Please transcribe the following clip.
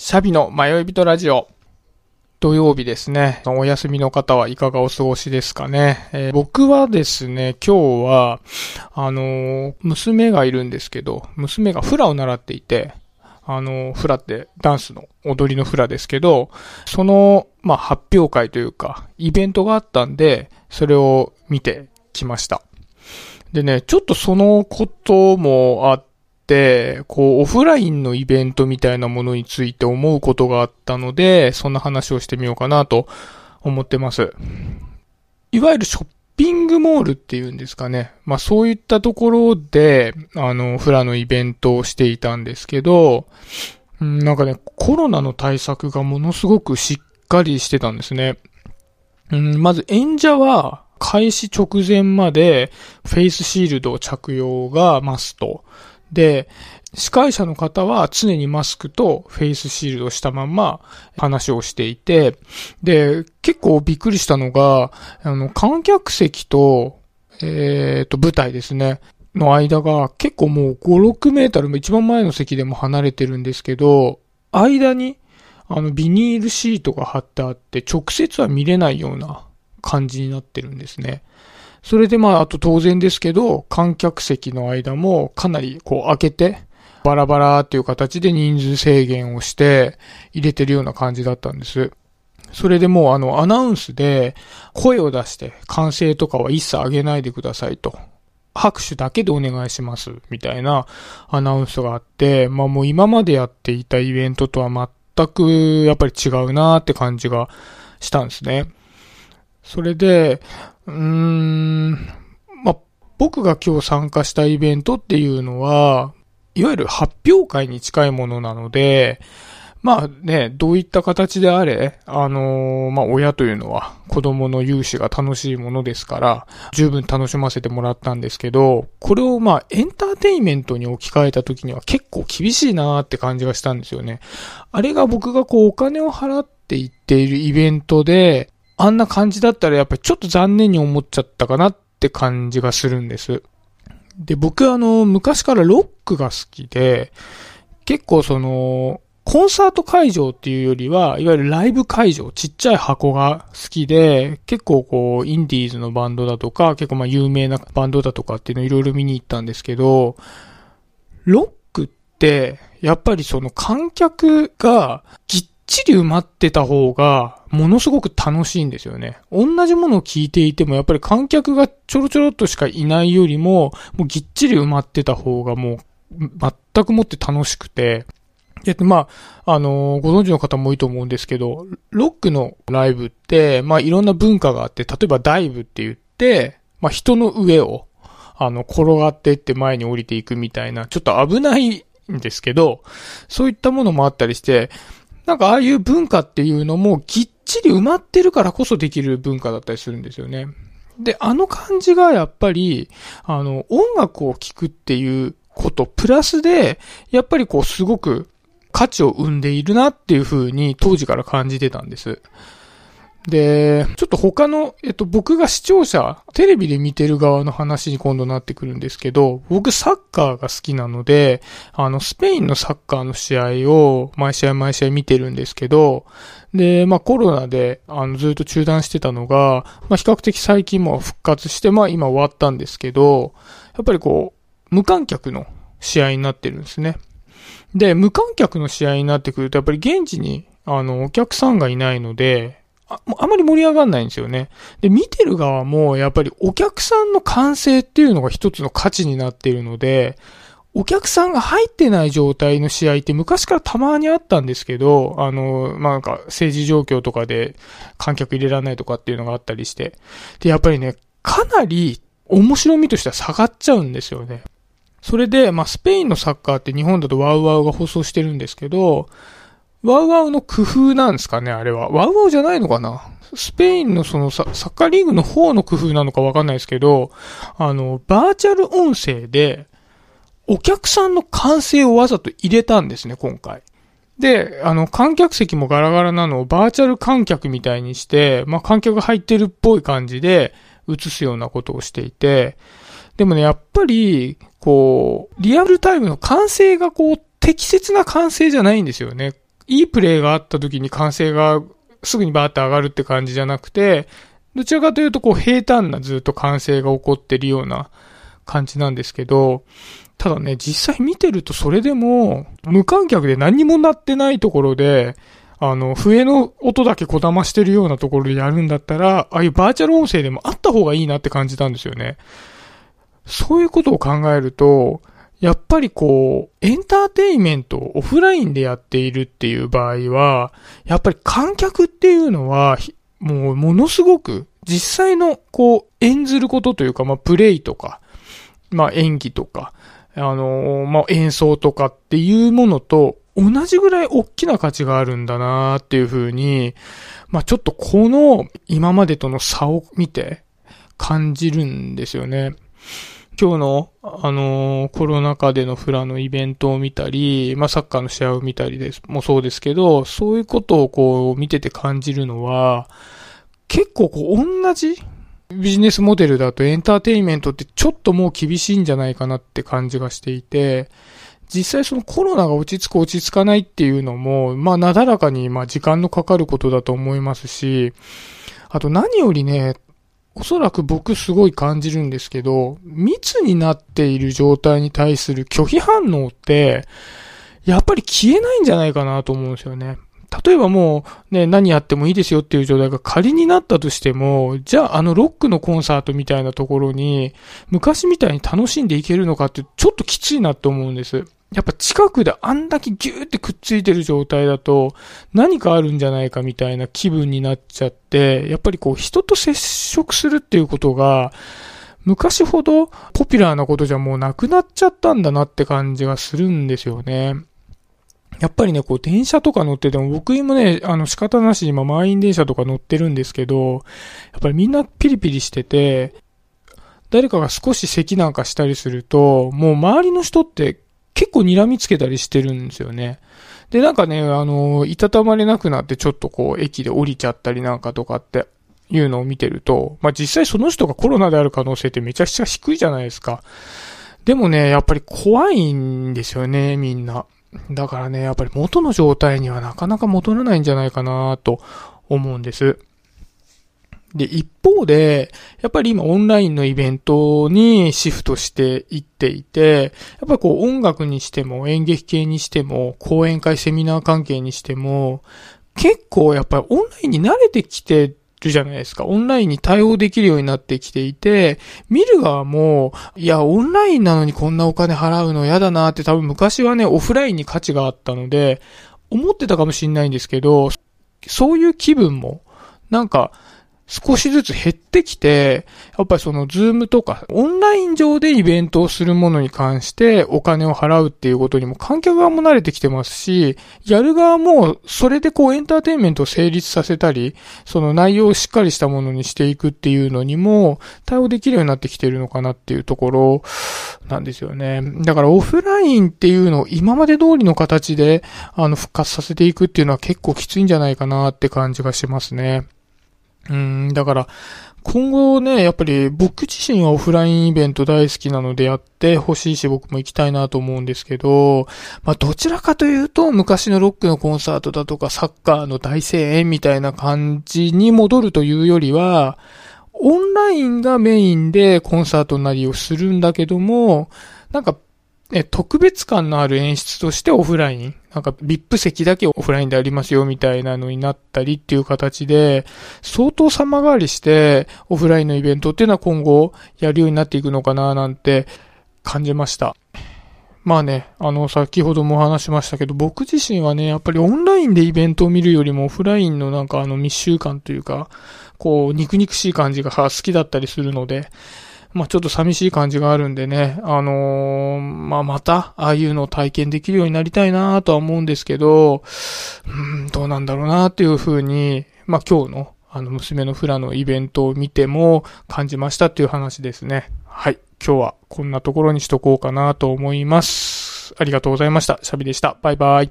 シャビの迷い人ラジオ。土曜日ですね。お休みの方はいかがお過ごしですかね。えー、僕はですね、今日は、あのー、娘がいるんですけど、娘がフラを習っていて、あのー、フラってダンスの踊りのフラですけど、その、まあ、発表会というか、イベントがあったんで、それを見てきました。でね、ちょっとそのこともあっ、こう、オフラインのイベントみたいなものについて思うことがあったので、そんな話をしてみようかなと思ってます。いわゆるショッピングモールっていうんですかね。まあそういったところで、あの、フラのイベントをしていたんですけど、なんかね、コロナの対策がものすごくしっかりしてたんですね。うんまず演者は、開始直前までフェイスシールド着用がマスト。で、司会者の方は常にマスクとフェイスシールドしたまま話をしていて、で、結構びっくりしたのが、あの、観客席と、えっ、ー、と、舞台ですね、の間が結構もう5、6メートルも、一番前の席でも離れてるんですけど、間に、あの、ビニールシートが貼ってあって、直接は見れないような感じになってるんですね。それでまあ、あと当然ですけど、観客席の間もかなりこう開けて、バラバラっていう形で人数制限をして入れてるような感じだったんです。それでもうあのアナウンスで声を出して歓声とかは一切上げないでくださいと。拍手だけでお願いします。みたいなアナウンスがあって、まあもう今までやっていたイベントとは全くやっぱり違うなーって感じがしたんですね。それで、うーん、ま僕が今日参加したイベントっていうのは、いわゆる発表会に近いものなので、まあね、どういった形であれ、あのー、まあ親というのは子供の融資が楽しいものですから、十分楽しませてもらったんですけど、これをまあエンターテインメントに置き換えた時には結構厳しいなーって感じがしたんですよね。あれが僕がこうお金を払っていっているイベントで、あんな感じだったらやっぱりちょっと残念に思っちゃったかなって感じがするんです。で、僕あの、昔からロックが好きで、結構その、コンサート会場っていうよりは、いわゆるライブ会場、ちっちゃい箱が好きで、結構こう、インディーズのバンドだとか、結構まあ有名なバンドだとかっていうのをいろいろ見に行ったんですけど、ロックって、やっぱりその観客がぎっちり埋まってた方が、ものすごく楽しいんですよね。同じものを聞いていても、やっぱり観客がちょろちょろっとしかいないよりも、もうぎっちり埋まってた方がもう、全くもって楽しくて、で、まあ、あのー、ご存知の方も多いと思うんですけど、ロックのライブって、まあ、いろんな文化があって、例えばダイブって言って、まあ、人の上を、あの、転がってって前に降りていくみたいな、ちょっと危ないんですけど、そういったものもあったりして、なんかああいう文化っていうのもきっちり埋まってるからこそできる文化だったりするんですよね。で、あの感じがやっぱり、あの、音楽を聴くっていうこと、プラスで、やっぱりこうすごく価値を生んでいるなっていう風に当時から感じてたんです。で、ちょっと他の、えっと、僕が視聴者、テレビで見てる側の話に今度なってくるんですけど、僕サッカーが好きなので、あの、スペインのサッカーの試合を毎試合毎試合見てるんですけど、で、まあコロナで、あの、ずっと中断してたのが、まあ比較的最近も復活して、まあ今終わったんですけど、やっぱりこう、無観客の試合になってるんですね。で、無観客の試合になってくると、やっぱり現地に、あの、お客さんがいないので、ああまり盛り上がんないんですよね。で、見てる側も、やっぱりお客さんの歓声っていうのが一つの価値になっているので、お客さんが入ってない状態の試合って昔からたまにあったんですけど、あの、まあ、なんか政治状況とかで観客入れられないとかっていうのがあったりして。で、やっぱりね、かなり面白みとしては下がっちゃうんですよね。それで、まあ、スペインのサッカーって日本だとワウワウが放送してるんですけど、ワウワウの工夫なんですかね、あれは。ワウワウじゃないのかなスペインのそのサッカーリーグの方の工夫なのかわかんないですけど、あの、バーチャル音声で、お客さんの歓声をわざと入れたんですね、今回。で、あの、観客席もガラガラなのをバーチャル観客みたいにして、まあ、観客が入ってるっぽい感じで映すようなことをしていて、でもね、やっぱり、こう、リアルタイムの歓声がこう、適切な歓声じゃないんですよね。いいプレイがあった時に歓声がすぐにバーって上がるって感じじゃなくて、どちらかというとこう平坦なずっと歓声が起こってるような感じなんですけど、ただね、実際見てるとそれでも、無観客で何にもなってないところで、あの、笛の音だけこだましてるようなところでやるんだったら、ああいうバーチャル音声でもあった方がいいなって感じたんですよね。そういうことを考えると、やっぱりこう、エンターテイメントをオフラインでやっているっていう場合は、やっぱり観客っていうのは、もうものすごく実際のこう演ずることというか、まあプレイとか、まあ演技とか、あの、まあ演奏とかっていうものと同じぐらい大きな価値があるんだなっていうふうに、まあちょっとこの今までとの差を見て感じるんですよね。今日の、あのー、コロナ禍でのフラのイベントを見たり、まあ、サッカーの試合を見たりです、もそうですけど、そういうことをこう見てて感じるのは、結構こう同じビジネスモデルだとエンターテインメントってちょっともう厳しいんじゃないかなって感じがしていて、実際そのコロナが落ち着く落ち着かないっていうのも、まあなだらかにまあ時間のかかることだと思いますし、あと何よりね、おそらく僕すごい感じるんですけど、密になっている状態に対する拒否反応って、やっぱり消えないんじゃないかなと思うんですよね。例えばもうね、何やってもいいですよっていう状態が仮になったとしても、じゃああのロックのコンサートみたいなところに、昔みたいに楽しんでいけるのかってちょっときついなと思うんです。やっぱ近くであんだけギューってくっついてる状態だと何かあるんじゃないかみたいな気分になっちゃって、やっぱりこう人と接触するっていうことが昔ほどポピュラーなことじゃもうなくなっちゃったんだなって感じがするんですよね。やっぱりね、こう電車とか乗ってても僕もね、あの仕方なし今満員電車とか乗ってるんですけど、やっぱりみんなピリピリしてて、誰かが少し咳なんかしたりすると、もう周りの人って結構睨みつけたりしてるんですよね。で、なんかね、あの、いたたまれなくなってちょっとこう、駅で降りちゃったりなんかとかっていうのを見てると、まあ、実際その人がコロナである可能性ってめちゃくちゃ低いじゃないですか。でもね、やっぱり怖いんですよね、みんな。だからね、やっぱり元の状態にはなかなか戻らないんじゃないかなと思うんです。で、一方で、やっぱり今オンラインのイベントにシフトしていっていて、やっぱこう音楽にしても演劇系にしても講演会セミナー関係にしても、結構やっぱりオンラインに慣れてきてるじゃないですか。オンラインに対応できるようになってきていて、見る側も、いや、オンラインなのにこんなお金払うの嫌だなって多分昔はね、オフラインに価値があったので、思ってたかもしんないんですけど、そういう気分も、なんか、少しずつ減ってきて、やっぱりその Zoom とか、オンライン上でイベントをするものに関してお金を払うっていうことにも観客側も慣れてきてますし、やる側もそれでこうエンターテインメントを成立させたり、その内容をしっかりしたものにしていくっていうのにも対応できるようになってきてるのかなっていうところなんですよね。だからオフラインっていうのを今まで通りの形であの復活させていくっていうのは結構きついんじゃないかなって感じがしますね。うん、だから、今後ね、やっぱり僕自身はオフラインイベント大好きなのでやってほしいし僕も行きたいなと思うんですけど、まあどちらかというと昔のロックのコンサートだとかサッカーの大声援みたいな感じに戻るというよりは、オンラインがメインでコンサートなりをするんだけども、なんかね、特別感のある演出としてオフライン、なんか VIP 席だけオフラインでありますよみたいなのになったりっていう形で、相当様変わりしてオフラインのイベントっていうのは今後やるようになっていくのかななんて感じました。まあね、あの、先ほども話しましたけど、僕自身はね、やっぱりオンラインでイベントを見るよりもオフラインのなんかあの密集感というか、こう、肉肉しい感じが好きだったりするので、まあちょっと寂しい感じがあるんでね、あのー、まあまた、ああいうのを体験できるようになりたいなとは思うんですけど、うん、どうなんだろうなっていうふうに、まあ今日の、あの、娘のフラのイベントを見ても感じましたっていう話ですね。はい。今日はこんなところにしとこうかなと思います。ありがとうございました。シャビでした。バイバイ。